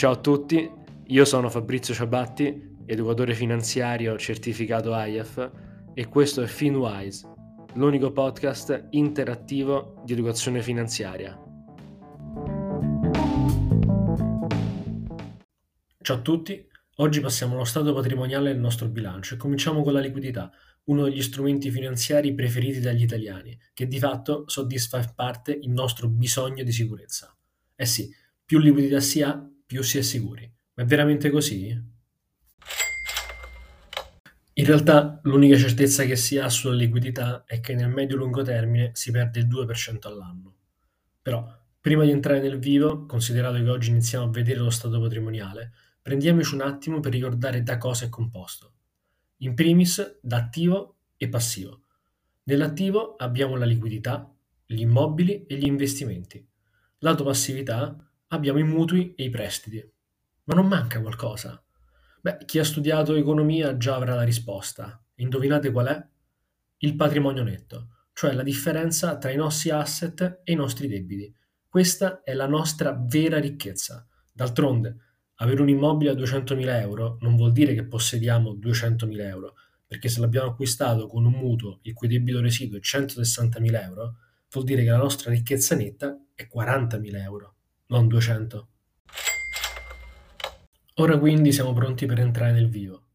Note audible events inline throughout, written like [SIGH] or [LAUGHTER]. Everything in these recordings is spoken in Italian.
Ciao a tutti, io sono Fabrizio Ciabatti, educatore finanziario certificato IAF e questo è FinWise, l'unico podcast interattivo di educazione finanziaria. Ciao a tutti, oggi passiamo allo stato patrimoniale del nostro bilancio e cominciamo con la liquidità, uno degli strumenti finanziari preferiti dagli italiani, che di fatto soddisfa in parte il nostro bisogno di sicurezza. Eh sì, più liquidità si ha, più si è sicuri. Ma è veramente così? In realtà l'unica certezza che si ha sulla liquidità è che nel medio-lungo termine si perde il 2% all'anno. Però, prima di entrare nel vivo, considerato che oggi iniziamo a vedere lo stato patrimoniale, prendiamoci un attimo per ricordare da cosa è composto. In primis da attivo e passivo. Nell'attivo abbiamo la liquidità, gli immobili e gli investimenti. Lato passività abbiamo i mutui e i prestiti. Ma non manca qualcosa? Beh, chi ha studiato economia già avrà la risposta. Indovinate qual è? Il patrimonio netto, cioè la differenza tra i nostri asset e i nostri debiti. Questa è la nostra vera ricchezza. D'altronde, avere un immobile a 200.000 euro non vuol dire che possediamo 200.000 euro, perché se l'abbiamo acquistato con un mutuo il cui debito residuo è 160.000 euro, vuol dire che la nostra ricchezza netta è 40.000 euro non 200. Ora quindi siamo pronti per entrare nel vivo.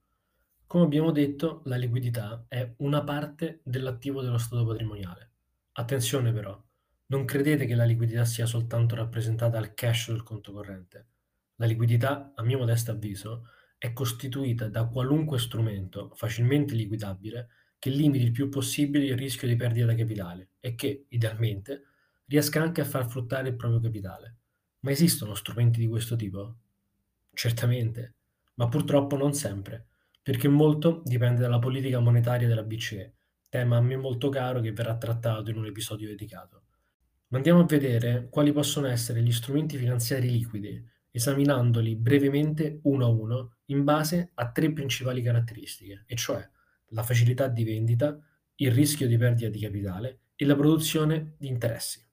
Come abbiamo detto, la liquidità è una parte dell'attivo dello stato patrimoniale. Attenzione però, non credete che la liquidità sia soltanto rappresentata al cash del conto corrente. La liquidità, a mio modesto avviso, è costituita da qualunque strumento facilmente liquidabile che limiti il più possibile il rischio di perdita di capitale e che, idealmente, riesca anche a far fruttare il proprio capitale. Ma esistono strumenti di questo tipo? Certamente, ma purtroppo non sempre, perché molto dipende dalla politica monetaria della BCE, tema a me molto caro che verrà trattato in un episodio dedicato. Ma andiamo a vedere quali possono essere gli strumenti finanziari liquidi, esaminandoli brevemente uno a uno in base a tre principali caratteristiche, e cioè la facilità di vendita, il rischio di perdita di capitale e la produzione di interessi.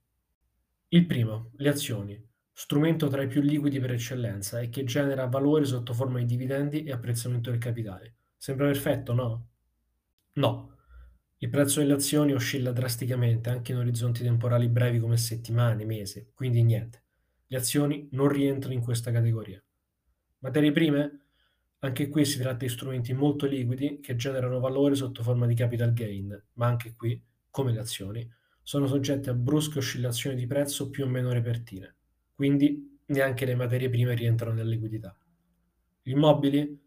Il primo, le azioni strumento tra i più liquidi per eccellenza e che genera valore sotto forma di dividendi e apprezzamento del capitale. Sembra perfetto, no? No. Il prezzo delle azioni oscilla drasticamente anche in orizzonti temporali brevi come settimane, mesi, quindi niente. Le azioni non rientrano in questa categoria. Materie prime? Anche qui si tratta di strumenti molto liquidi che generano valore sotto forma di capital gain, ma anche qui, come le azioni, sono soggette a brusche oscillazioni di prezzo più o meno repentine quindi neanche le materie prime rientrano nella liquidità. Gli immobili?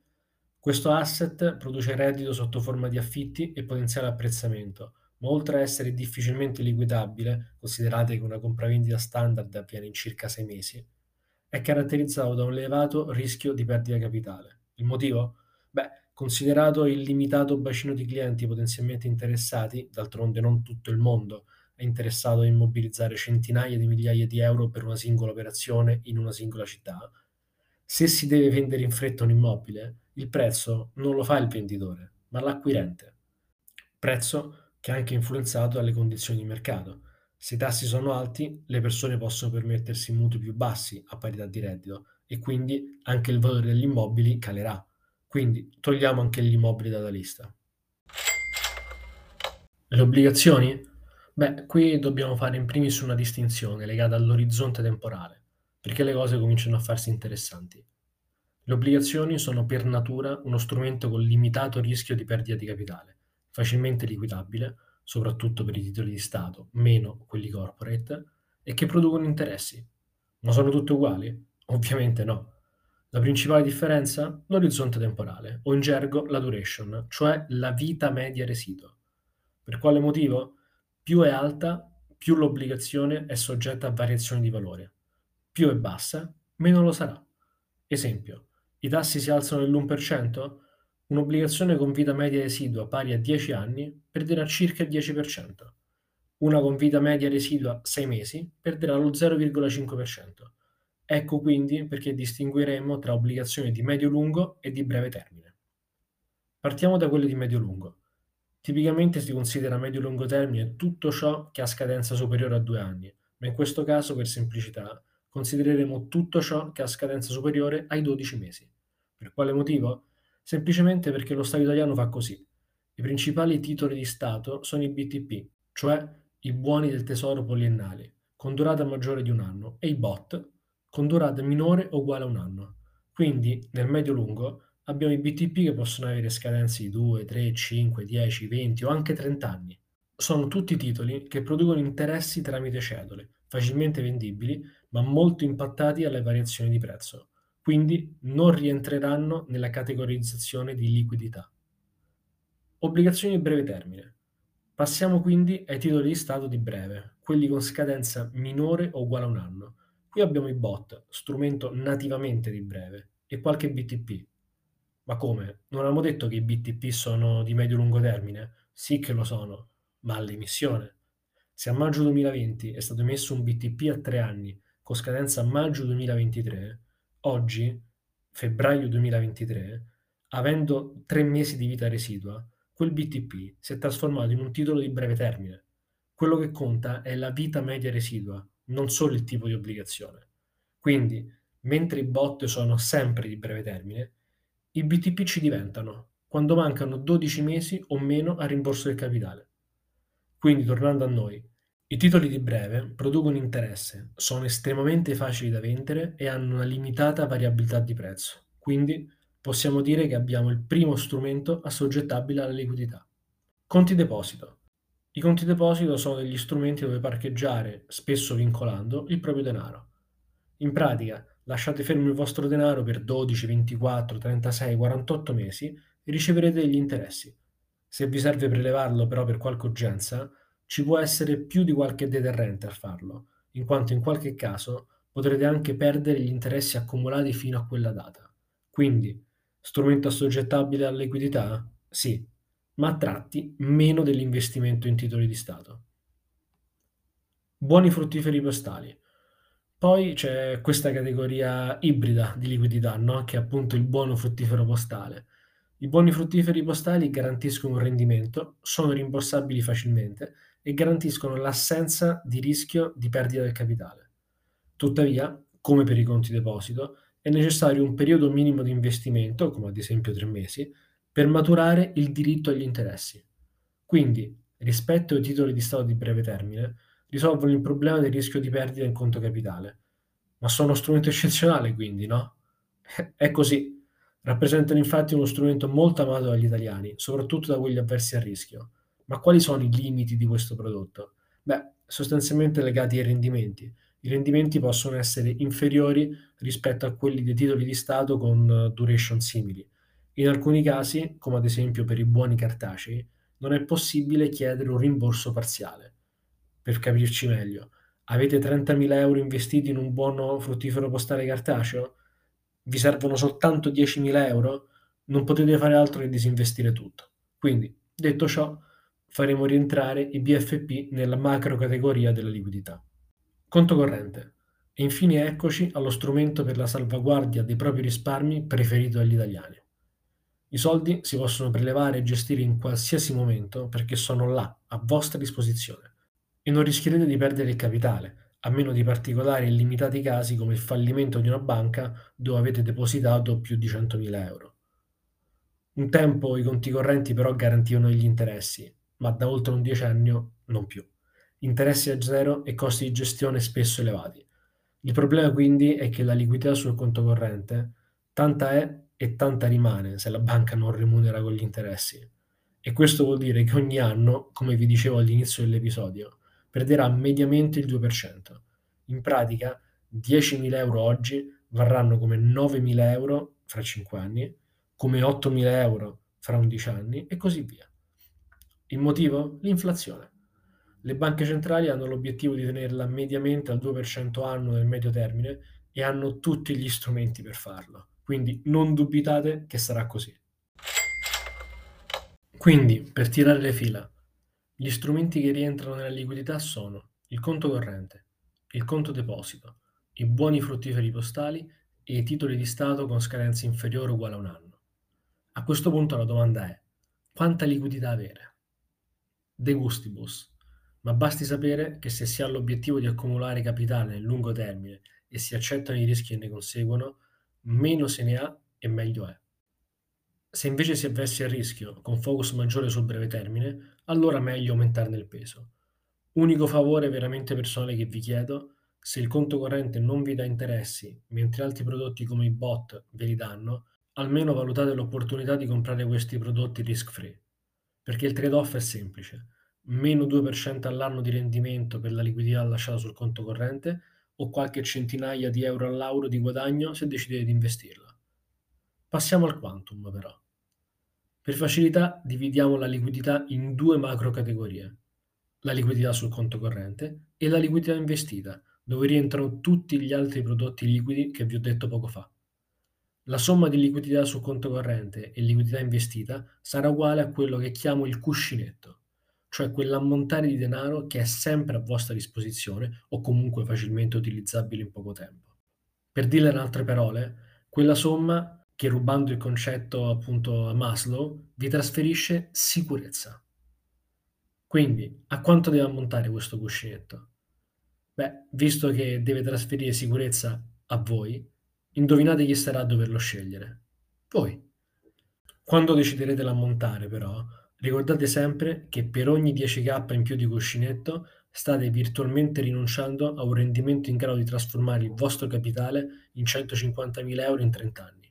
Questo asset produce reddito sotto forma di affitti e potenziale apprezzamento, ma oltre a essere difficilmente liquidabile, considerate che una compravendita standard avviene in circa sei mesi, è caratterizzato da un elevato rischio di perdita capitale. Il motivo? Beh, considerato il limitato bacino di clienti potenzialmente interessati, d'altronde non tutto il mondo è interessato a immobilizzare centinaia di migliaia di euro per una singola operazione in una singola città, se si deve vendere in fretta un immobile, il prezzo non lo fa il venditore, ma l'acquirente. Prezzo che è anche influenzato dalle condizioni di mercato. Se i tassi sono alti, le persone possono permettersi mutui più bassi a parità di reddito e quindi anche il valore degli immobili calerà. Quindi togliamo anche gli immobili dalla lista. Le obbligazioni? Beh, qui dobbiamo fare in primis una distinzione legata all'orizzonte temporale, perché le cose cominciano a farsi interessanti. Le obbligazioni sono per natura uno strumento con limitato rischio di perdita di capitale, facilmente liquidabile, soprattutto per i titoli di Stato, meno quelli corporate, e che producono interessi. Ma sono tutte uguali? Ovviamente no. La principale differenza? L'orizzonte temporale, o in gergo la duration, cioè la vita media residua. Per quale motivo? Più è alta, più l'obbligazione è soggetta a variazioni di valore. Più è bassa, meno lo sarà. Esempio, i tassi si alzano dell'1%? Un'obbligazione con vita media residua pari a 10 anni perderà circa il 10%. Una con vita media residua 6 mesi perderà lo 0,5%. Ecco quindi perché distingueremo tra obbligazioni di medio-lungo e di breve termine. Partiamo da quelle di medio-lungo. Tipicamente si considera medio-lungo termine tutto ciò che ha scadenza superiore a due anni, ma in questo caso, per semplicità, considereremo tutto ciò che ha scadenza superiore ai 12 mesi. Per quale motivo? Semplicemente perché lo Stato italiano fa così. I principali titoli di Stato sono i BTP, cioè i buoni del tesoro poliennali, con durata maggiore di un anno, e i BOT, con durata minore o uguale a un anno. Quindi, nel medio-lungo, abbiamo i BTP che possono avere scadenze di 2, 3, 5, 10, 20 o anche 30 anni. Sono tutti titoli che producono interessi tramite cedole, facilmente vendibili, ma molto impattati dalle variazioni di prezzo, quindi non rientreranno nella categorizzazione di liquidità. Obbligazioni di breve termine. Passiamo quindi ai titoli di Stato di breve, quelli con scadenza minore o uguale a un anno. Qui abbiamo i bot, strumento nativamente di breve, e qualche BTP. Ma come? Non abbiamo detto che i BTP sono di medio-lungo termine? Sì che lo sono, ma all'emissione. Se a maggio 2020 è stato emesso un BTP a tre anni con scadenza maggio 2023, oggi, febbraio 2023, avendo tre mesi di vita residua, quel BTP si è trasformato in un titolo di breve termine. Quello che conta è la vita media residua, non solo il tipo di obbligazione. Quindi, mentre i bot sono sempre di breve termine, i BTP ci diventano quando mancano 12 mesi o meno al rimborso del capitale. Quindi, tornando a noi, i titoli di breve producono interesse, sono estremamente facili da vendere e hanno una limitata variabilità di prezzo. Quindi, possiamo dire che abbiamo il primo strumento assoggettabile alla liquidità. Conti deposito. I conti deposito sono degli strumenti dove parcheggiare, spesso vincolando, il proprio denaro. In pratica, lasciate fermo il vostro denaro per 12, 24, 36, 48 mesi e riceverete degli interessi. Se vi serve prelevarlo però per qualche urgenza, ci può essere più di qualche deterrente a farlo, in quanto in qualche caso potrete anche perdere gli interessi accumulati fino a quella data. Quindi, Strumento assoggettabile alla liquidità? Sì, ma a tratti meno dell'investimento in titoli di Stato. Buoni fruttiferi postali. Poi c'è questa categoria ibrida di liquidità, no? che è appunto il buono fruttifero postale. I buoni fruttiferi postali garantiscono un rendimento, sono rimborsabili facilmente e garantiscono l'assenza di rischio di perdita del capitale. Tuttavia, come per i conti deposito, è necessario un periodo minimo di investimento, come ad esempio tre mesi, per maturare il diritto agli interessi. Quindi, rispetto ai titoli di Stato di breve termine, risolvono il problema del rischio di perdita in conto capitale. Ma sono uno strumento eccezionale, quindi, no? [LAUGHS] È così. Rappresentano infatti uno strumento molto amato dagli italiani, soprattutto da quelli avversi al rischio. Ma quali sono i limiti di questo prodotto? Beh, sostanzialmente legati ai rendimenti i rendimenti possono essere inferiori rispetto a quelli dei titoli di Stato con eh, duration simili. In alcuni casi, come ad esempio per i buoni cartacei, non è possibile chiedere un rimborso parziale. Per capirci meglio, avete 30.000 euro investiti in un buono fruttifero postale cartaceo? Vi servono soltanto 10.000 euro? Non potete fare altro che disinvestire tutto. Quindi, detto ciò, faremo rientrare i BFP nella macro categoria della liquidità. Conto corrente. E infine eccoci allo strumento per la salvaguardia dei propri risparmi preferito dagli italiani. I soldi si possono prelevare e gestire in qualsiasi momento perché sono là, a vostra disposizione. E non rischierete di perdere il capitale, a meno di particolari e limitati casi come il fallimento di una banca dove avete depositato più di 100.000 euro. Un tempo i conti correnti però garantivano gli interessi, ma da oltre un decennio non più interessi a zero e costi di gestione spesso elevati. Il problema quindi è che la liquidità sul conto corrente tanta è e tanta rimane se la banca non remunera con gli interessi. E questo vuol dire che ogni anno, come vi dicevo all'inizio dell'episodio, perderà mediamente il 2%. In pratica 10.000 euro oggi varranno come 9.000 euro fra 5 anni, come 8.000 euro fra 11 anni e così via. Il motivo? L'inflazione. Le banche centrali hanno l'obiettivo di tenerla mediamente al 2% annuo nel medio termine e hanno tutti gli strumenti per farlo. Quindi non dubitate che sarà così. Quindi, per tirare le fila, gli strumenti che rientrano nella liquidità sono il conto corrente, il conto deposito, i buoni fruttiferi postali e i titoli di Stato con scadenza inferiore o uguale a un anno. A questo punto la domanda è, quanta liquidità avere? De gustibus ma basti sapere che se si ha l'obiettivo di accumulare capitale nel lungo termine e si accettano i rischi che ne conseguono, meno se ne ha e meglio è. Se invece si avversi a rischio con focus maggiore sul breve termine, allora meglio aumentarne il peso. Unico favore veramente personale che vi chiedo, se il conto corrente non vi dà interessi, mentre altri prodotti come i bot ve li danno, almeno valutate l'opportunità di comprare questi prodotti risk free. Perché il trade-off è semplice, meno 2% all'anno di rendimento per la liquidità lasciata sul conto corrente o qualche centinaia di euro all'euro di guadagno se decidete di investirla. Passiamo al quantum però. Per facilità dividiamo la liquidità in due macro categorie, la liquidità sul conto corrente e la liquidità investita, dove rientrano tutti gli altri prodotti liquidi che vi ho detto poco fa. La somma di liquidità sul conto corrente e liquidità investita sarà uguale a quello che chiamo il cuscinetto, cioè quell'ammontare di denaro che è sempre a vostra disposizione o comunque facilmente utilizzabile in poco tempo. Per dirla in altre parole, quella somma che rubando il concetto appunto a Maslow vi trasferisce sicurezza. Quindi, a quanto deve ammontare questo cuscinetto? Beh, visto che deve trasferire sicurezza a voi, indovinate chi sarà a doverlo scegliere? Voi. Quando deciderete l'ammontare, però, ricordate sempre che per ogni 10k in più di cuscinetto state virtualmente rinunciando a un rendimento in grado di trasformare il vostro capitale in 150.000 euro in 30 anni.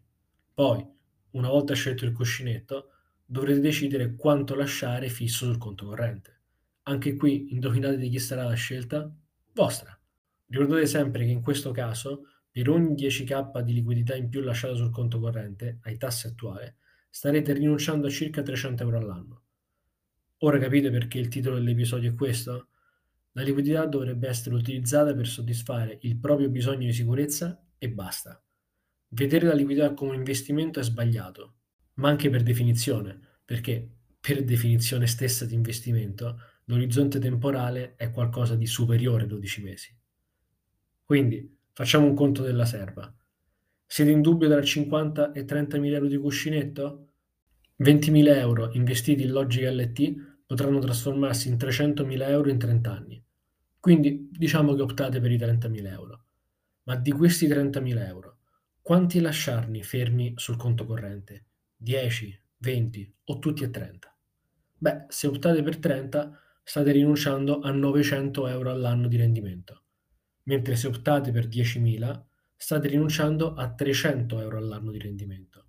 Poi, una volta scelto il cuscinetto, dovrete decidere quanto lasciare fisso sul conto corrente. Anche qui indovinate di chi sarà la scelta? Vostra. Ricordate sempre che in questo caso, per ogni 10k di liquidità in più lasciata sul conto corrente, ai tassi attuali, starete rinunciando a circa 300 euro all'anno. Ora capite perché il titolo dell'episodio è questo? La liquidità dovrebbe essere utilizzata per soddisfare il proprio bisogno di sicurezza e basta. Vedere la liquidità come investimento è sbagliato, ma anche per definizione, perché per definizione stessa di investimento l'orizzonte temporale è qualcosa di superiore a 12 mesi. Quindi facciamo un conto della serva. Siete in dubbio tra 50 e 30 mila euro di cuscinetto? 20.000 euro investiti in Logic LT potranno trasformarsi in 300.000 euro in 30 anni. Quindi diciamo che optate per i 30.000 euro. Ma di questi 30.000 euro, quanti lasciarni fermi sul conto corrente? 10, 20 o tutti e 30? Beh, se optate per 30 state rinunciando a 900 euro all'anno di rendimento, mentre se optate per 10.000 state rinunciando a 300 euro all'anno di rendimento.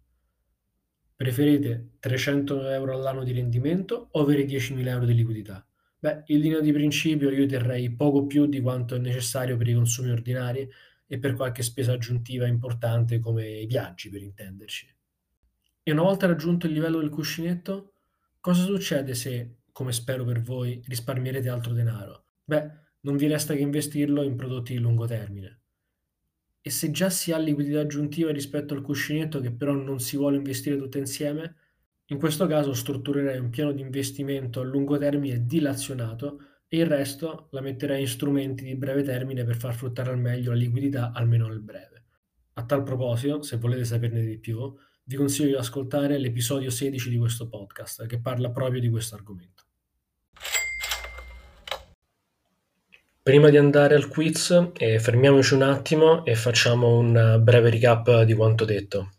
Preferite 300 euro all'anno di rendimento o avere 10.000 euro di liquidità? Beh, in linea di principio io terrei poco più di quanto è necessario per i consumi ordinari e per qualche spesa aggiuntiva importante come i viaggi, per intenderci. E una volta raggiunto il livello del cuscinetto, cosa succede se, come spero per voi, risparmierete altro denaro? Beh, non vi resta che investirlo in prodotti di lungo termine. E se già si ha liquidità aggiuntiva rispetto al cuscinetto che però non si vuole investire tutte insieme, in questo caso strutturerei un piano di investimento a lungo termine dilazionato il resto la metterei in strumenti di breve termine per far fruttare al meglio la liquidità almeno nel breve. A tal proposito, se volete saperne di più, vi consiglio di ascoltare l'episodio 16 di questo podcast che parla proprio di questo argomento. Prima di andare al quiz, eh, fermiamoci un attimo e facciamo un breve recap di quanto detto.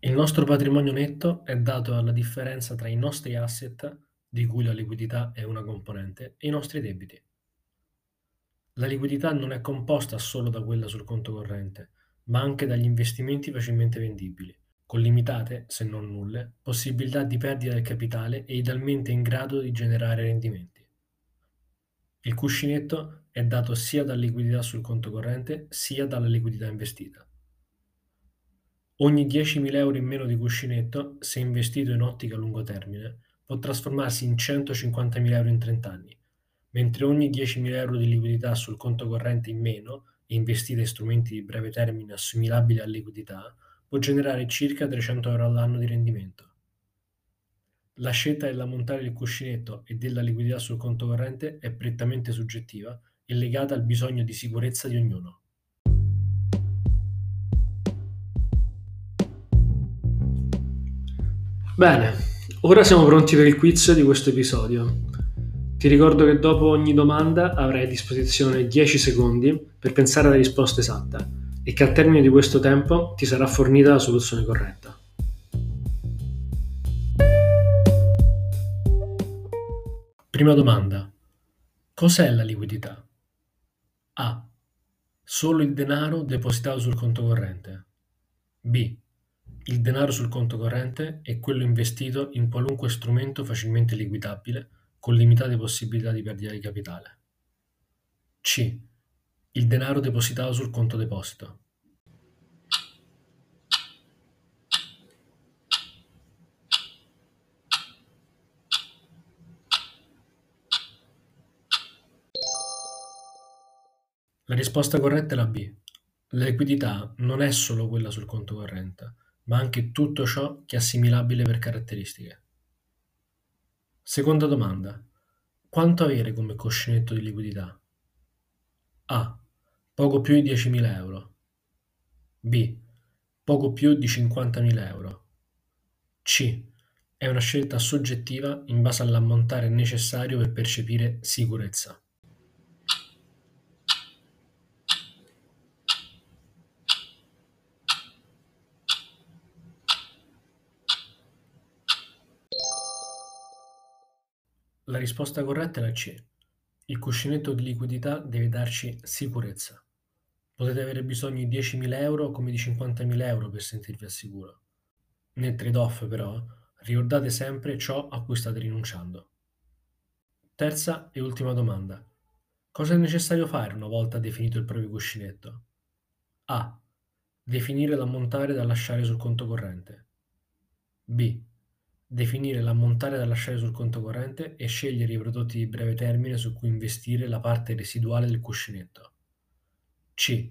Il nostro patrimonio netto è dato dalla differenza tra i nostri asset di cui la liquidità è una componente, e i nostri debiti. La liquidità non è composta solo da quella sul conto corrente, ma anche dagli investimenti facilmente vendibili, con limitate, se non nulle, possibilità di perdita del capitale e idealmente in grado di generare rendimenti. Il cuscinetto è dato sia dalla liquidità sul conto corrente sia dalla liquidità investita. Ogni 10.000 euro in meno di cuscinetto, se investito in ottica a lungo termine, può trasformarsi in 150.000 euro in 30 anni, mentre ogni 10.000 euro di liquidità sul conto corrente in meno e investita in strumenti di breve termine assimilabili a liquidità può generare circa 300 euro all'anno di rendimento. La scelta dell'ammontare del cuscinetto e della liquidità sul conto corrente è prettamente soggettiva e legata al bisogno di sicurezza di ognuno. Bene, Ora siamo pronti per il quiz di questo episodio. Ti ricordo che dopo ogni domanda avrai a disposizione 10 secondi per pensare alla risposta esatta e che al termine di questo tempo ti sarà fornita la soluzione corretta. Prima domanda. Cos'è la liquidità? A. Solo il denaro depositato sul conto corrente. B. Il denaro sul conto corrente è quello investito in qualunque strumento facilmente liquidabile con limitate possibilità di perdita di capitale. C. Il denaro depositato sul conto deposito. La risposta corretta è la B. La liquidità non è solo quella sul conto corrente, ma anche tutto ciò che è assimilabile per caratteristiche. Seconda domanda. Quanto avere come cuscinetto di liquidità? A. Poco più di 10.000 euro. B. Poco più di 50.000 euro. C. È una scelta soggettiva in base all'ammontare necessario per percepire sicurezza. La risposta corretta è la C. Il cuscinetto di liquidità deve darci sicurezza. Potete avere bisogno di 10.000 euro come di 50.000 euro per sentirvi al sicuro. Nel trade-off però ricordate sempre ciò a cui state rinunciando. Terza e ultima domanda. Cosa è necessario fare una volta definito il proprio cuscinetto? A. Definire l'ammontare da lasciare sul conto corrente. B definire l'ammontare da lasciare sul conto corrente e scegliere i prodotti di breve termine su cui investire la parte residuale del cuscinetto. C.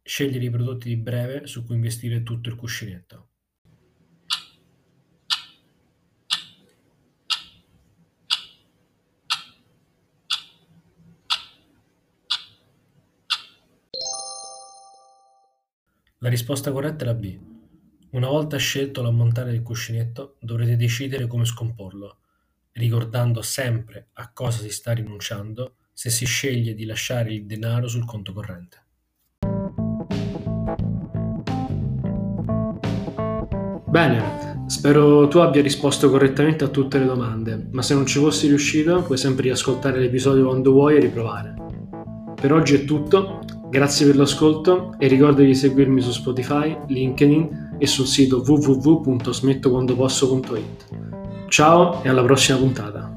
Scegliere i prodotti di breve su cui investire tutto il cuscinetto. La risposta corretta è la B. Una volta scelto l'ammontare del cuscinetto, dovrete decidere come scomporlo, ricordando sempre a cosa si sta rinunciando se si sceglie di lasciare il denaro sul conto corrente. Bene, spero tu abbia risposto correttamente a tutte le domande, ma se non ci fossi riuscito puoi sempre riascoltare l'episodio quando vuoi e riprovare. Per oggi è tutto, grazie per l'ascolto e ricorda di seguirmi su Spotify, LinkedIn e sul sito www.smettoquandoposso.it. Ciao e alla prossima puntata.